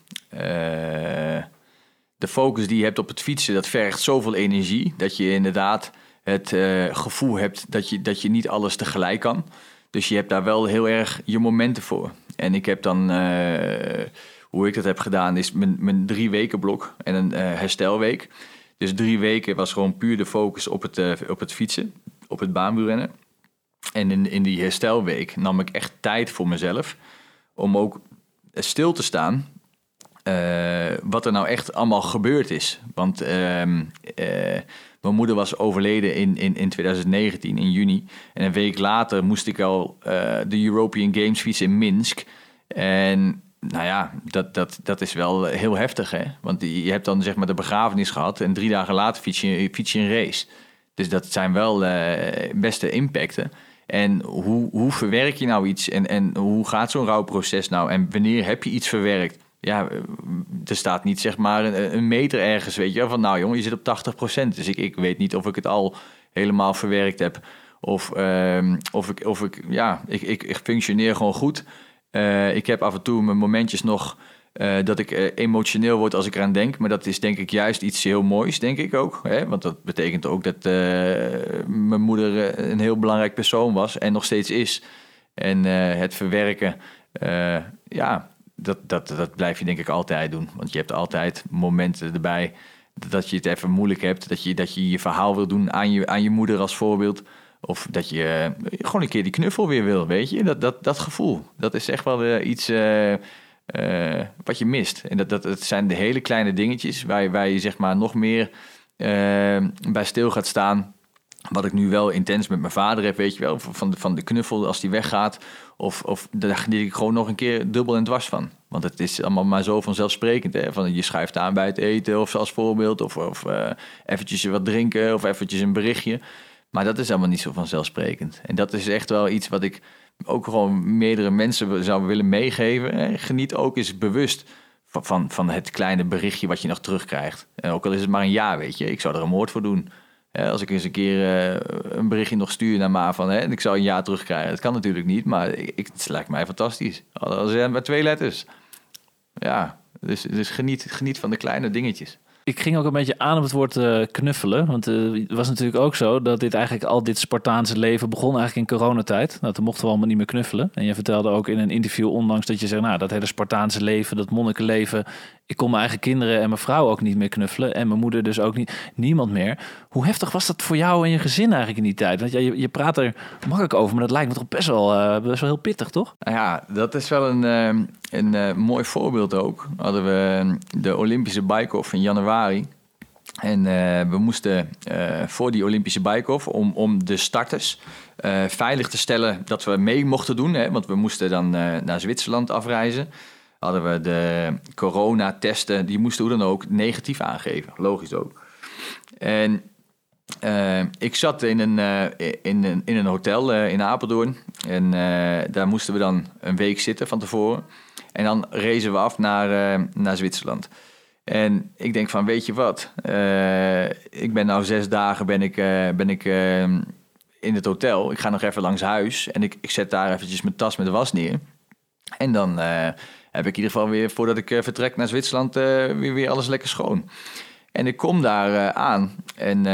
de focus die je hebt op het fietsen, dat vergt zoveel energie. Dat je inderdaad het uh, gevoel hebt dat je, dat je niet alles tegelijk kan. Dus je hebt daar wel heel erg je momenten voor. En ik heb dan, uh, hoe ik dat heb gedaan, is mijn, mijn drie weken blok en een uh, herstelweek. Dus drie weken was gewoon puur de focus op het, op het fietsen, op het baanwielrennen. En in, in die herstelweek nam ik echt tijd voor mezelf om ook stil te staan wat er nou echt allemaal gebeurd is. Want ehm, mijn moeder was overleden in, in, in 2019, in juni. En een week later moest ik al de European Games fietsen in Minsk. En nou ja, dat, dat, dat is wel heel heftig, hè? Want je hebt dan zeg maar de begrafenis gehad en drie dagen later fiets je, een race. Dus dat zijn wel beste impacten. En hoe, hoe verwerk je nou iets en, en hoe gaat zo'n rouwproces nou? En wanneer heb je iets verwerkt? Ja, eh, er staat niet zeg maar een, meter ergens, weet je, van nou jongen, je zit op 80%. Dus ik, ik weet niet of ik het al helemaal verwerkt heb. Of, uh, of, ik, of ik, ja, ik, ik, ik functioneer gewoon goed. Uh, ik heb af en toe mijn momentjes nog uh, dat ik emotioneel word als ik eraan denk. Maar dat is denk ik juist iets heel moois, denk ik ook. Hè? Want dat betekent ook dat mijn moeder een heel belangrijk persoon was en nog steeds is. En het verwerken, ja, dat, dat, dat blijf je denk ik altijd doen. Want je hebt altijd momenten erbij dat je het even moeilijk hebt. Dat je dat je, je verhaal wil doen aan je, aan je moeder als voorbeeld. Of dat je gewoon een keer die knuffel weer wil, weet je? Dat, dat, dat gevoel, dat is echt wel iets uh, uh, wat je mist. En dat, dat, dat zijn de hele kleine dingetjes waar, waar je zeg maar nog meer bij stil gaat staan. Wat ik nu wel intens met mijn vader heb, weet je wel, van de, van de knuffel als die weggaat. Of, of daar geniet ik gewoon nog een keer dubbel en dwars van. Want het is allemaal maar zo vanzelfsprekend. Hè? Van je schuift aan bij het eten of als voorbeeld. Of, of eventjes wat drinken of eventjes een berichtje. Maar dat is allemaal niet zo vanzelfsprekend. En dat is echt wel iets wat ik ook gewoon meerdere mensen zou willen meegeven. Geniet ook eens bewust van, van, het kleine berichtje wat je nog terugkrijgt. En ook al is het maar een jaar, weet je. Ik zou er een moord voor doen. Als ik eens een keer uh, een berichtje nog stuur naar Ma van... Hè, ik zou een jaar terugkrijgen. Dat kan natuurlijk niet, maar ik, het lijkt mij fantastisch. Al zijn maar twee letters. Ja, dus, dus geniet, geniet van de kleine dingetjes. Ik ging ook een beetje aan op het woord uh, knuffelen. Want het was natuurlijk ook zo dat dit eigenlijk al dit Spartaanse leven begon eigenlijk in coronatijd. Nou, toen mochten we allemaal niet meer knuffelen. En je vertelde ook in een interview onlangs dat je zegt, nou, dat hele Spartaanse leven, dat monnikenleven. Ik kon mijn eigen kinderen en mijn vrouw ook niet meer knuffelen. En mijn moeder dus ook niet. Niemand meer. Hoe heftig was dat voor jou en je gezin eigenlijk in die tijd? Want je, je praat er makkelijk over, maar dat lijkt me toch best wel, uh, best wel heel pittig, toch? Nou ja, dat is wel een, een mooi voorbeeld ook. Hadden we de Olympische bike-off in januari. En uh, we moesten voor die Olympische bike-off, om, om de starters veilig te stellen dat we mee mochten doen. Hè, want we moesten dan naar Zwitserland afreizen. Hadden we de coronatesten, die moesten hoe dan ook negatief aangeven. Logisch ook. En ik zat in een, in een, in een hotel in Apeldoorn. En daar moesten we dan een week zitten van tevoren. En dan rezen we af naar, naar Zwitserland. En ik denk van, weet je wat? Ik ben nou zes dagen ben ik, ben ik in het hotel. Ik ga nog even langs huis en ik, ik zet daar eventjes mijn tas met de was neer. En dan heb ik in ieder geval weer, voordat ik vertrek naar Zwitserland, weer, weer alles lekker schoon. En ik kom daar aan en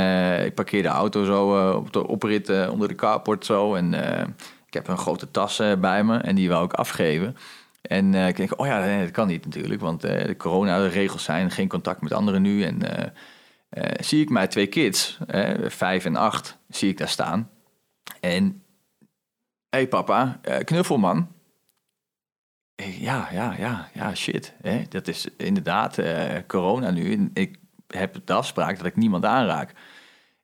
ik parkeer de auto zo op de oprit onder de carport zo. En ik heb een grote tas bij me en die wou ik afgeven. En ik denk, oh ja, dat kan niet natuurlijk, want de corona-regels zijn geen contact met anderen nu. En zie ik mijn twee kids, vijf en acht, zie ik daar staan. En, hé hey papa, knuffelman. Ja, ja, ja, ja, shit. Hè? Dat is inderdaad corona nu. Ik heb de afspraak dat ik niemand aanraak.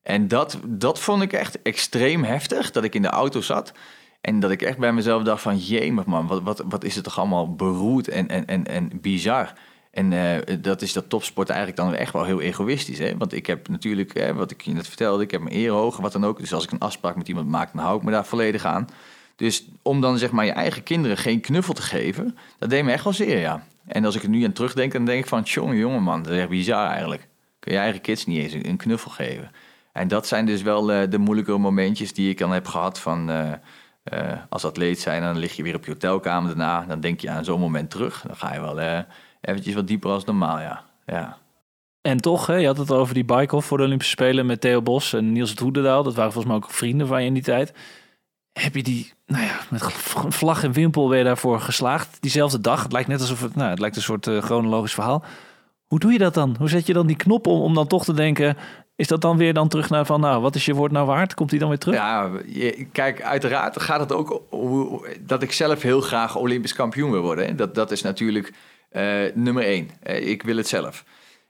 En dat, dat vond ik echt extreem heftig, dat ik in de auto zat. En dat ik echt bij mezelf dacht van, jemig man, wat, wat, wat is het toch allemaal beroerd en, en, en, en bizar. En uh, dat is dat topsport eigenlijk dan echt wel heel egoïstisch. Hè? Want ik heb natuurlijk, hè, wat ik je net vertelde, ik heb mijn eer wat dan ook. Dus als ik een afspraak met iemand maak, dan hou ik me daar volledig aan. Dus om dan zeg maar je eigen kinderen geen knuffel te geven, dat deed me echt wel zeer, ja. En als ik er nu aan terugdenk, dan denk ik van, jongen, jongen man, dat is echt bizar eigenlijk. Kun je eigen kids niet eens een knuffel geven. En dat zijn dus wel uh, de moeilijkere momentjes die ik dan heb gehad van... Uh, uh, als atleet zijn, dan lig je weer op je hotelkamer daarna. Dan denk je aan zo'n moment terug. Dan ga je wel eventjes wat dieper als normaal, ja. ja. En toch, hè, je had het over die bike-off voor de Olympische Spelen met Theo Bos en Niels het Hoedendaal. Dat waren volgens mij ook vrienden van je in die tijd. Heb je die, nou ja, met vlag en wimpel weer daarvoor geslaagd diezelfde dag? Het lijkt net alsof het, nou, het lijkt een soort uh, chronologisch verhaal. Hoe doe je dat dan? Hoe zet je dan die knop om om dan toch te denken... Is dat dan weer dan terug naar van, nou, wat is je woord nou waard? Komt die dan weer terug? Ja, kijk, uiteraard gaat het ook hoe, dat ik zelf heel graag Olympisch kampioen wil worden. Dat, dat is natuurlijk eh, nummer één. Eh, ik wil het zelf.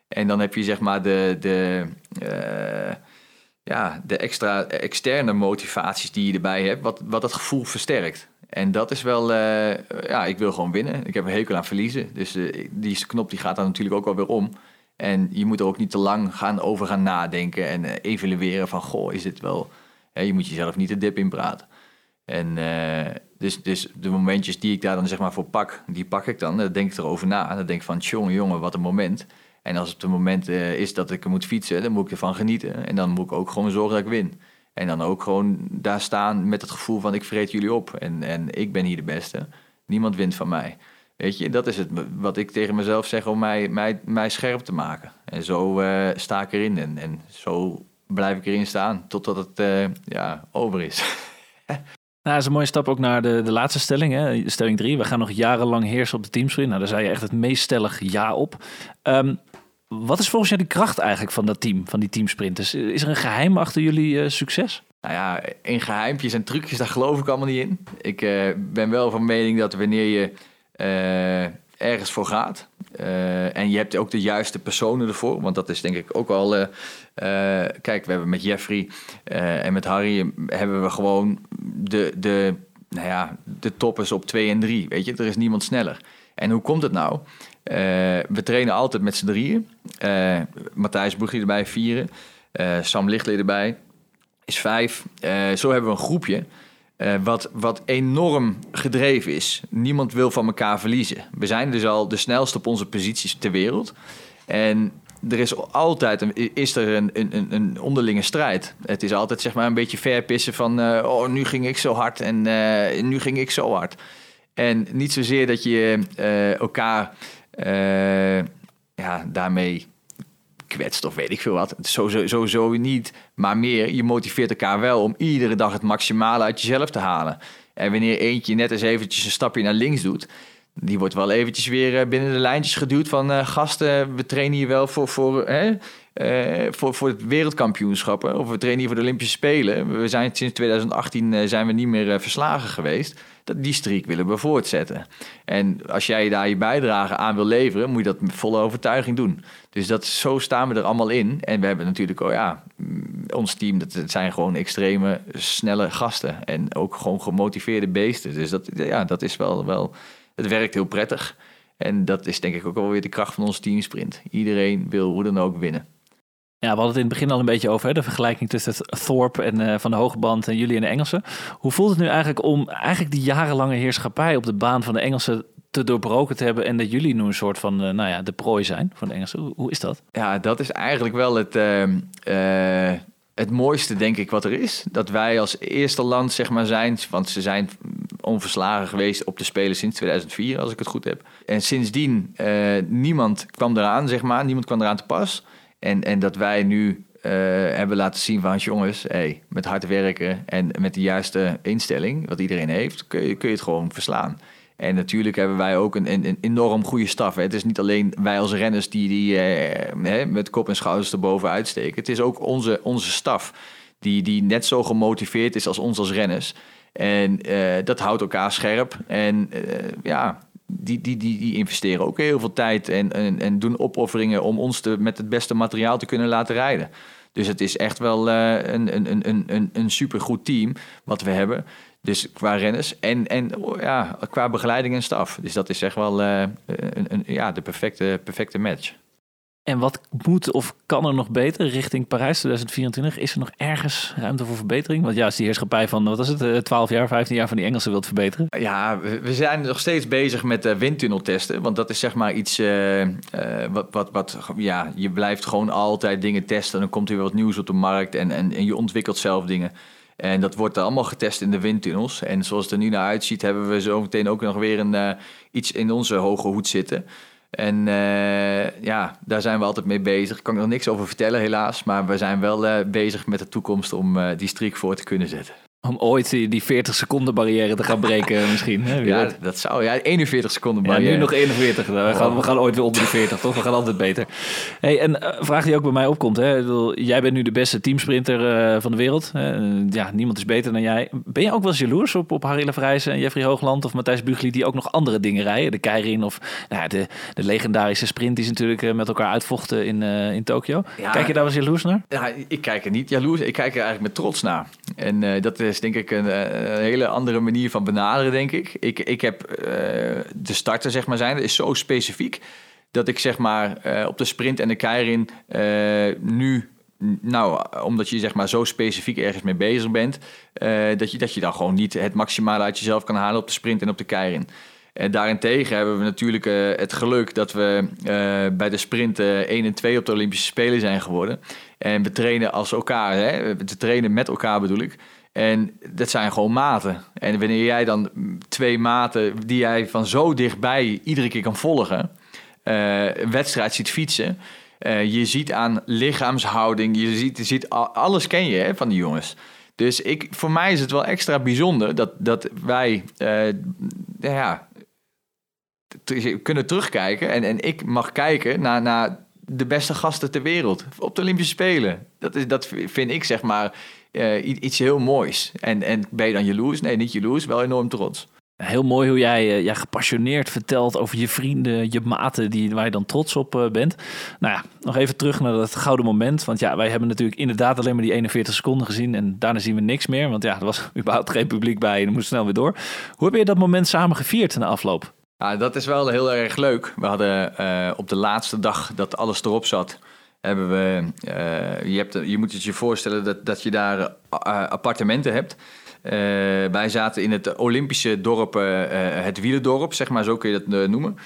En dan heb je zeg maar de, de, eh, ja, de extra externe motivaties die je erbij hebt, wat, wat dat gevoel versterkt. En dat is wel, eh, ja, ik wil gewoon winnen. Ik heb een hekel aan verliezen. Dus eh, die knop die gaat dan natuurlijk ook wel weer om. En je moet er ook niet te lang gaan over gaan nadenken en eh, evalueren van, goh, is dit wel... Hè, je moet jezelf niet de dip in praten. En dus, dus de momentjes die ik daar dan zeg maar voor pak, die pak ik dan. Dan denk ik erover na. Dan denk ik van, jongen, jongen, wat een moment. En als het een moment eh, is dat ik moet fietsen, dan moet ik ervan genieten. En dan moet ik ook gewoon zorgen dat ik win. En dan ook gewoon daar staan met het gevoel van, ik vreet jullie op. En, en ik ben hier de beste. Niemand wint van mij. Weet je, dat is het wat ik tegen mezelf zeg om mij, mij, mij scherp te maken. En zo eh, sta ik erin. En, en zo blijf ik erin staan totdat het eh, ja, over is. Nou, dat is een mooie stap ook naar de, de laatste stelling. Hè? Stelling 3. We gaan nog jarenlang heersen op de teamsprint. Nou, daar zei je echt het meest stellig ja op. Ehm, wat is volgens jou de kracht eigenlijk van dat team, van die teamsprinters? Is er een geheim achter jullie eh, succes? Nou ja, in geheimpjes en trucjes, daar geloof ik allemaal niet in. Ik eh, ben wel van mening dat wanneer je eh, ergens voor gaat... en je hebt ook de juiste personen ervoor... want dat is denk ik ook al... kijk, we hebben met Jeffrey en met Harry... hebben we gewoon de, de, nou ja, de toppers op 2 en 3. Weet je, er is niemand sneller. En hoe komt het nou? Eh, we trainen altijd met z'n drieën. Eh, Matthijs Boegie erbij, vieren. Eh, Sam Lichtley erbij is vijf. Zo hebben we een groepje wat, wat enorm gedreven is. Niemand wil van elkaar verliezen. We zijn dus al de snelste op onze posities ter wereld. En er is altijd een, is er een, een, een onderlinge strijd. Het is altijd zeg maar een beetje verpissen van... oh, nu ging ik zo hard en nu ging ik zo hard. En niet zozeer dat je elkaar eh, ja, daarmee kwetst of weet ik veel wat. Sowieso, sowieso niet. Maar meer, je motiveert elkaar wel om iedere dag het maximale uit jezelf te halen. En wanneer eentje net eens eventjes een stapje naar links doet... die wordt wel eventjes weer eh, binnen de lijntjes geduwd van... eh, gasten, we trainen hier wel voor, voor, hè, eh, voor, voor het wereldkampioenschap. hè, Of we trainen hier voor de Olympische Spelen. We zijn sinds 2018 eh, zijn we niet meer eh, verslagen geweest. Dat, die streak willen we voortzetten. En als jij daar je bijdrage aan wil leveren... moet je dat met volle overtuiging doen. Dus dat, zo staan we er allemaal in. En we hebben natuurlijk, oh ja, mm, ons team, dat, zijn gewoon extreme, snelle gasten. En ook gewoon gemotiveerde beesten. Dus dat, ja, dat is wel, wel, het werkt heel prettig. En dat is denk ik ook wel weer de kracht van ons teamsprint. Iedereen wil hoe dan ook winnen. Ja, we hadden het in het begin al een beetje over hè, de vergelijking tussen Thorpe en eh, van de Hoogband en jullie en de Engelsen. Hoe voelt het nu eigenlijk om eigenlijk die jarenlange heerschappij op de baan van de Engelsen te doorbroken te hebben en dat jullie nu een soort van, eh, nou ja, de prooi zijn van de Engelsen? Hoe, is dat? Ja, dat is eigenlijk wel het, ehm, eh, het mooiste, denk ik, wat er is. Dat wij als eerste land, zeg maar, zijn. Want ze zijn onverslagen geweest op de Spelen sinds 2004, als ik het goed heb. En sindsdien, niemand kwam eraan, zeg maar. Niemand kwam eraan te pas. En, en dat wij nu eh, hebben laten zien van, jongens, met hard werken en met de juiste instelling, wat iedereen heeft, kun je, kun je het gewoon verslaan. En natuurlijk hebben wij ook een, een, enorm goede staf. Het is niet alleen wij als renners die, die eh, met kop en schouders erboven uitsteken. Het is ook onze, onze staf die, die net zo gemotiveerd is als ons als renners. En eh, dat houdt elkaar scherp. En eh, ja, die, die, die, die investeren ook heel veel tijd en, en, en doen opofferingen om ons te, met het beste materiaal te kunnen laten rijden. Dus het is echt wel eh, een, een, een, een, een supergoed team wat we hebben. Dus qua renners en, en oh, ja, qua begeleiding en staf. Dus dat is echt wel eh, een, een, ja, de perfecte, perfecte match. En wat moet of kan er nog beter richting Parijs 2024? Is er nog ergens ruimte voor verbetering? Want ja, als die heerschappij van, wat is het, eh, 12 jaar, 15 jaar van die Engelsen wilt verbeteren. Ja, we zijn nog steeds bezig met uh, windtunneltesten. Want dat is zeg maar iets eh, eh, wat, wat, wat... Ja, je blijft gewoon altijd dingen testen. En dan komt er weer wat nieuws op de markt. En, en, en je ontwikkelt zelf dingen. En dat wordt allemaal getest in de windtunnels. En zoals het er nu naar uitziet, hebben we zo meteen ook nog weer een, eh, iets in onze hoge hoed zitten. En eh, ja, daar zijn we altijd mee bezig. Daar kan ik nog niks over vertellen, helaas. Maar we zijn wel eh, bezig met de toekomst om eh, die streak voor te kunnen zetten. Om ooit die, die 40 seconden barrière te gaan breken misschien. Hè? Ja, weet. dat zou. Ja, 41 seconden Ja, barrière. nu nog 41. We gaan, we gaan ooit weer onder de 40, toch? We gaan altijd beter. Hey, en een vraag die ook bij mij opkomt. Hè? Bedoel, jij bent nu de beste teamsprinter eh, van de wereld. Hè? Ja, niemand is beter dan jij. Ben je ook wel eens jaloers op, op Harry Lefrijzen en Jeffrey Hoogland of Matthijs Bugli... die ook nog andere dingen rijden? De Keirin of nou de, de legendarische sprint die ze natuurlijk eh, met elkaar uitvochten in, in Tokio. Ja. Kijk je daar wel eens jaloers naar? Ja, ik kijk er niet jaloers, ik kijk er eigenlijk met trots naar. En dat is denk ik een, eh, een hele andere manier van benaderen, denk ik. Ik, ik heb eh, de starter, zeg maar, zijn, is zo specifiek... dat ik zeg maar eh, op de sprint en de keirin nu... Nou, omdat je zeg maar zo specifiek ergens mee bezig bent... dat, je, dat je dan gewoon niet het maximale uit jezelf kan halen op de sprint en op de keirin. En daarentegen hebben we natuurlijk het geluk dat we bij de sprint eh 1 en 2 op de Olympische Spelen zijn geworden. En we trainen als elkaar, hè? we trainen met elkaar bedoel ik. En dat zijn gewoon maten. En wanneer jij dan twee maten die jij van zo dichtbij iedere keer kan volgen, eh, een wedstrijd ziet fietsen. eh, je ziet aan lichaamshouding, je ziet, je ziet alles ken je hè, van die jongens. Dus ik, voor mij is het wel extra bijzonder dat, dat wij eh, ja, kunnen terugkijken. En, en ik mag kijken naar, naar de beste gasten ter wereld op de Olympische Spelen. Dat, is, dat vind ik zeg maar eh, iets heel moois. En, en ben je dan jaloers? Nee, niet jaloers, wel enorm trots. Heel mooi hoe jij eh, ja, gepassioneerd vertelt over je vrienden, je maten, die, waar je dan trots op eh, bent. Nou ja, nog even terug naar dat gouden moment. Want ja, wij hebben natuurlijk inderdaad alleen maar die 41 seconden gezien. En daarna zien we niks meer. Want ja, er was überhaupt geen publiek bij en dan moest snel weer door. Hoe heb je dat moment samen gevierd na afloop? Ja, dat is wel heel erg leuk. We hadden op de laatste dag dat alles erop zat, hebben we. eh, je, hebt, je moet het je voorstellen dat, dat je daar eh, appartementen hebt. Eh, wij zaten in het Olympische dorp, het wielendorp, zeg maar, zo kun je dat noemen.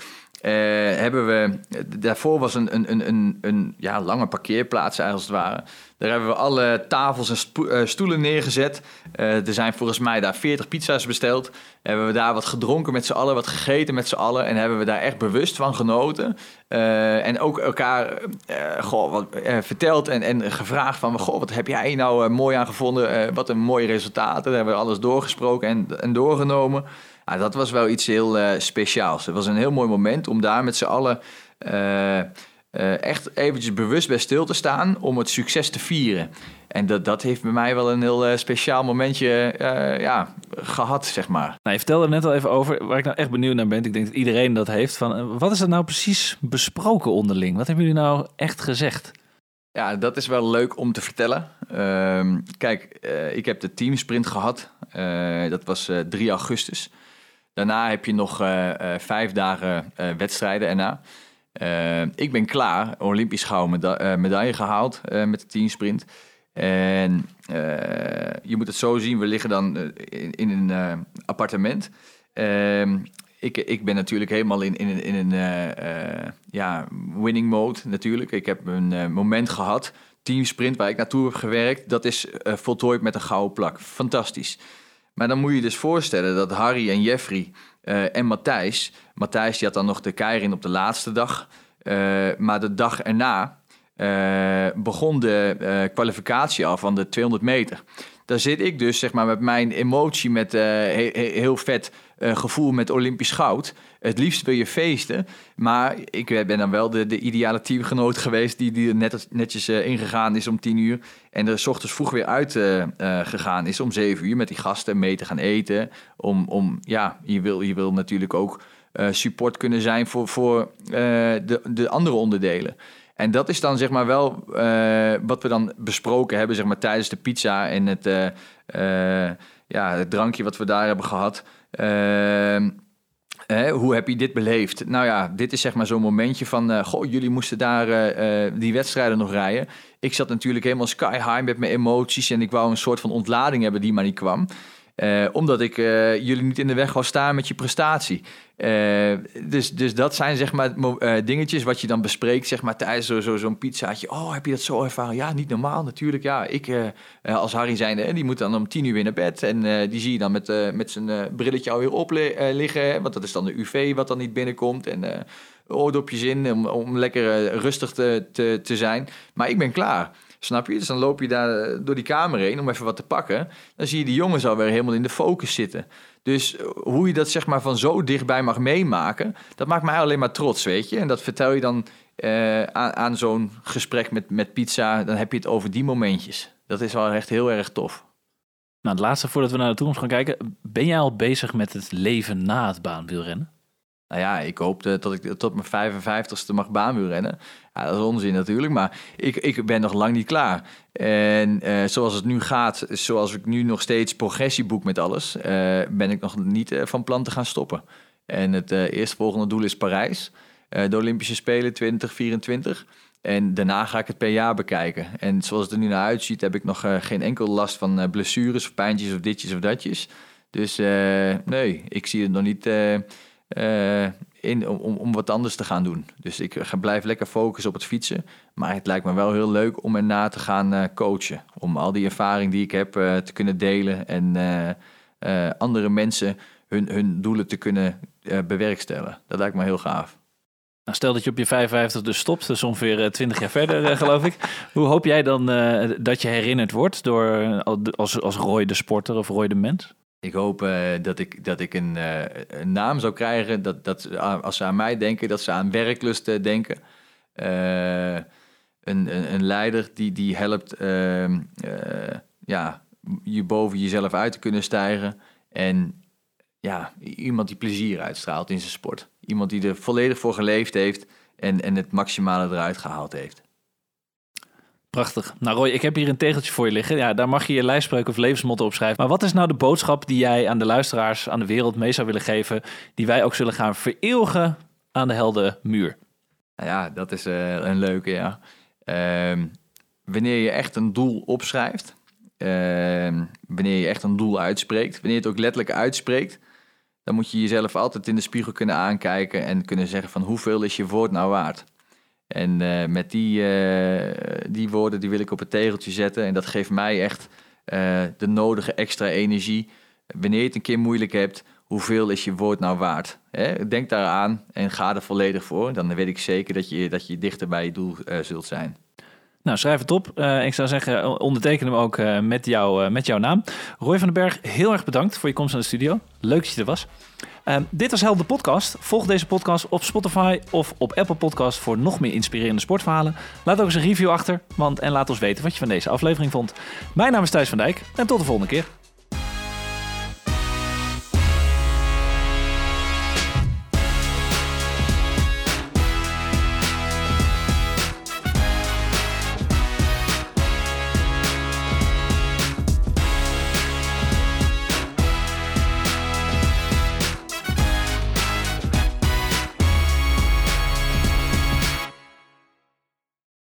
Eh, hebben we, daarvoor was een, een, een, een, ja, lange parkeerplaats als het ware. Daar hebben we alle tafels en eh, stoelen neergezet. Eh, er zijn volgens mij daar 40 pizza's besteld. Hebben we daar wat gedronken met z'n allen, wat gegeten met z'n allen. En hebben we daar echt bewust van genoten. En ook elkaar goh, wat, verteld en, en gevraagd van... Goh, wat heb jij nou mooi aan gevonden? Wat een mooie resultaten. Daar hebben we alles doorgesproken en, en doorgenomen. Ja, dat was wel iets heel eh, speciaals. Het was een heel mooi moment om daar met z'n allen... eh, eh, echt eventjes bewust bij stil te staan om het succes te vieren. En dat, dat heeft bij mij wel een heel speciaal momentje ja, gehad, zeg maar. Nou, je vertelde er net al even over, waar ik nou echt benieuwd naar ben. Ik denk dat iedereen dat heeft. Van, wat is er nou precies besproken onderling? Wat hebben jullie nou echt gezegd? Ja, dat is wel leuk om te vertellen. Ehm, kijk, ik heb de teamsprint gehad. Eh, dat was eh, 3 augustus. Daarna heb je nog eh, eh, vijf dagen eh, wedstrijden erna. Ik ben klaar, Olympisch gouden meda- medaille gehaald eh, met de teamsprint. En je moet het zo zien, we liggen dan in, een appartement. Ehm, ik, ik ben natuurlijk helemaal in, in, in een ja, winning mode natuurlijk. Ik heb een moment gehad, teamsprint, waar ik naartoe heb gewerkt. Dat is voltooid met een gouden plak. Fantastisch. Maar dan moet je dus voorstellen dat Harry en Jeffrey eh, en Matthijs... Matthijs die had dan nog de keirin op de laatste dag. eh, maar de dag erna eh, begon de kwalificatie al van de 200 meter. Daar zit ik dus zeg maar, met mijn emotie, met eh, he- he- heel vet eh, gevoel met Olympisch goud. Het liefst wil je feesten, maar ik ben dan wel de, de ideale teamgenoot geweest... die, die er net, netjes eh, ingegaan is om 10 uur... en er s ochtends vroeg weer uit gegaan is om 7 uur... met die gasten mee te gaan eten. Om, om ja, je wil, je wil natuurlijk ook support kunnen zijn voor, voor de, de andere onderdelen. En dat is dan zeg maar wel eh, wat we dan besproken hebben, zeg maar tijdens de pizza en het, eh, eh, ja, het drankje wat we daar hebben gehad. Ehm, hè, hoe heb je dit beleefd? Nou ja, dit is zeg maar zo'n momentje van, goh, jullie moesten daar die wedstrijden nog rijden. Ik zat natuurlijk helemaal sky high met mijn emoties en ik wou een soort van ontlading hebben die maar niet kwam. Eh, omdat ik eh, jullie niet in de weg wou staan met je prestatie. Eh, dus, dus dat zijn zeg maar dingetjes wat je dan bespreekt zeg maar, tijdens zo, zo, zo'n pizzaatje. Oh, heb je dat zo ervaren? Ja, niet normaal natuurlijk. Ja, ik als Harry zijnde, die moet dan om tien uur weer naar bed. En die zie je dan met, met zijn brilletje alweer op li- liggen. Want dat is dan de UV wat dan niet binnenkomt. En oordopjes in om, om lekker rustig te, te, te zijn. Maar ik ben klaar. Snap je? Dus dan loop je daar eh, door die kamer heen om even wat te pakken. Dan zie je die jongens alweer helemaal in de focus zitten. Dus eh, hoe je dat zeg maar van zo dichtbij mag meemaken, dat maakt mij alleen maar trots, weet je. En dat vertel je dan uh, aan, aan zo'n gesprek met, met pizza. Dan heb je het over die momentjes. Dat is wel echt heel erg tof. Nou, het laatste voordat we naar de toekomst gaan kijken. Ben jij al bezig met het leven na het baanwielrennen? Nou ja, ik hoop dat ik tot mijn 55ste mag baanwielrennen. Ja, dat is onzin natuurlijk, maar ik, ik ben nog lang niet klaar. En uh, zoals het nu gaat, zoals ik nu nog steeds progressie boek met alles, uh, ben ik nog niet uh, van plan te gaan stoppen. En het eerstvolgende doel is Parijs, de Olympische Spelen 2024. En daarna ga ik het per jaar bekijken. En zoals het er nu naar uitziet, heb ik nog geen enkel last van blessures of pijntjes of ditjes of datjes. Dus nee, ik zie het nog niet uh, in, om, om wat anders te gaan doen. Dus ik ga, blijf lekker focussen op het fietsen. Maar het lijkt me wel heel leuk om erna te gaan uh, coachen. Om al die ervaring die ik heb uh, te kunnen delen. En andere mensen hun, hun doelen te kunnen bewerkstelligen. Dat lijkt me heel gaaf. Nou, stel dat je op je 55 dus stopt, dus ongeveer 20 jaar verder, geloof ik. Hoe hoop jij dan dat je herinnerd wordt door als, als Roy de sporter of Roy de mens? Ik hoop uh, dat ik, dat ik een, uh, een, naam zou krijgen. Dat, dat als ze aan mij denken, dat ze aan werklust denken. Uh, een, een, een, leider die, die helpt ehm, ja, je boven jezelf uit te kunnen stijgen. En ja, iemand die plezier uitstraalt in zijn sport. Iemand die er volledig voor geleefd heeft en, en het maximale eruit gehaald heeft. Prachtig. Nou Roy, ik heb hier een tegeltje voor je liggen. Ja, daar mag je je lijfspreuk of levensmotto op schrijven. Maar wat is nou de boodschap die jij aan de luisteraars, aan de wereld mee zou willen geven, die wij ook zullen gaan vereeuwigen aan de helden muur? Nou ja, dat is uh, een leuke, ja. Uh, wanneer je echt een doel opschrijft, uh, wanneer je echt een doel uitspreekt, wanneer je het ook letterlijk uitspreekt, dan moet je jezelf altijd in de spiegel kunnen aankijken en kunnen zeggen van hoeveel is je woord nou waard? En uh, met die, uh, die woorden die wil ik op het tegeltje zetten. En dat geeft mij echt uh, de nodige extra energie. Wanneer je het een keer moeilijk hebt, hoeveel is je woord nou waard? Hè? Denk daaraan en ga er volledig voor. Dan weet ik zeker dat je, dat je dichter bij je doel zult zijn. Nou, schrijf het op. Uh, ik zou zeggen, onderteken hem ook uh, met, jou, uh, met jouw naam. Roy van den Berg, heel erg bedankt voor je komst naar de studio. Leuk dat je er was. dit was Helder Podcast. Volg deze podcast op Spotify of op Apple Podcast voor nog meer inspirerende sportverhalen. Laat ook eens een review achter want, en laat ons weten wat je van deze aflevering vond. Mijn naam is Thijs van Dijk en tot de volgende keer.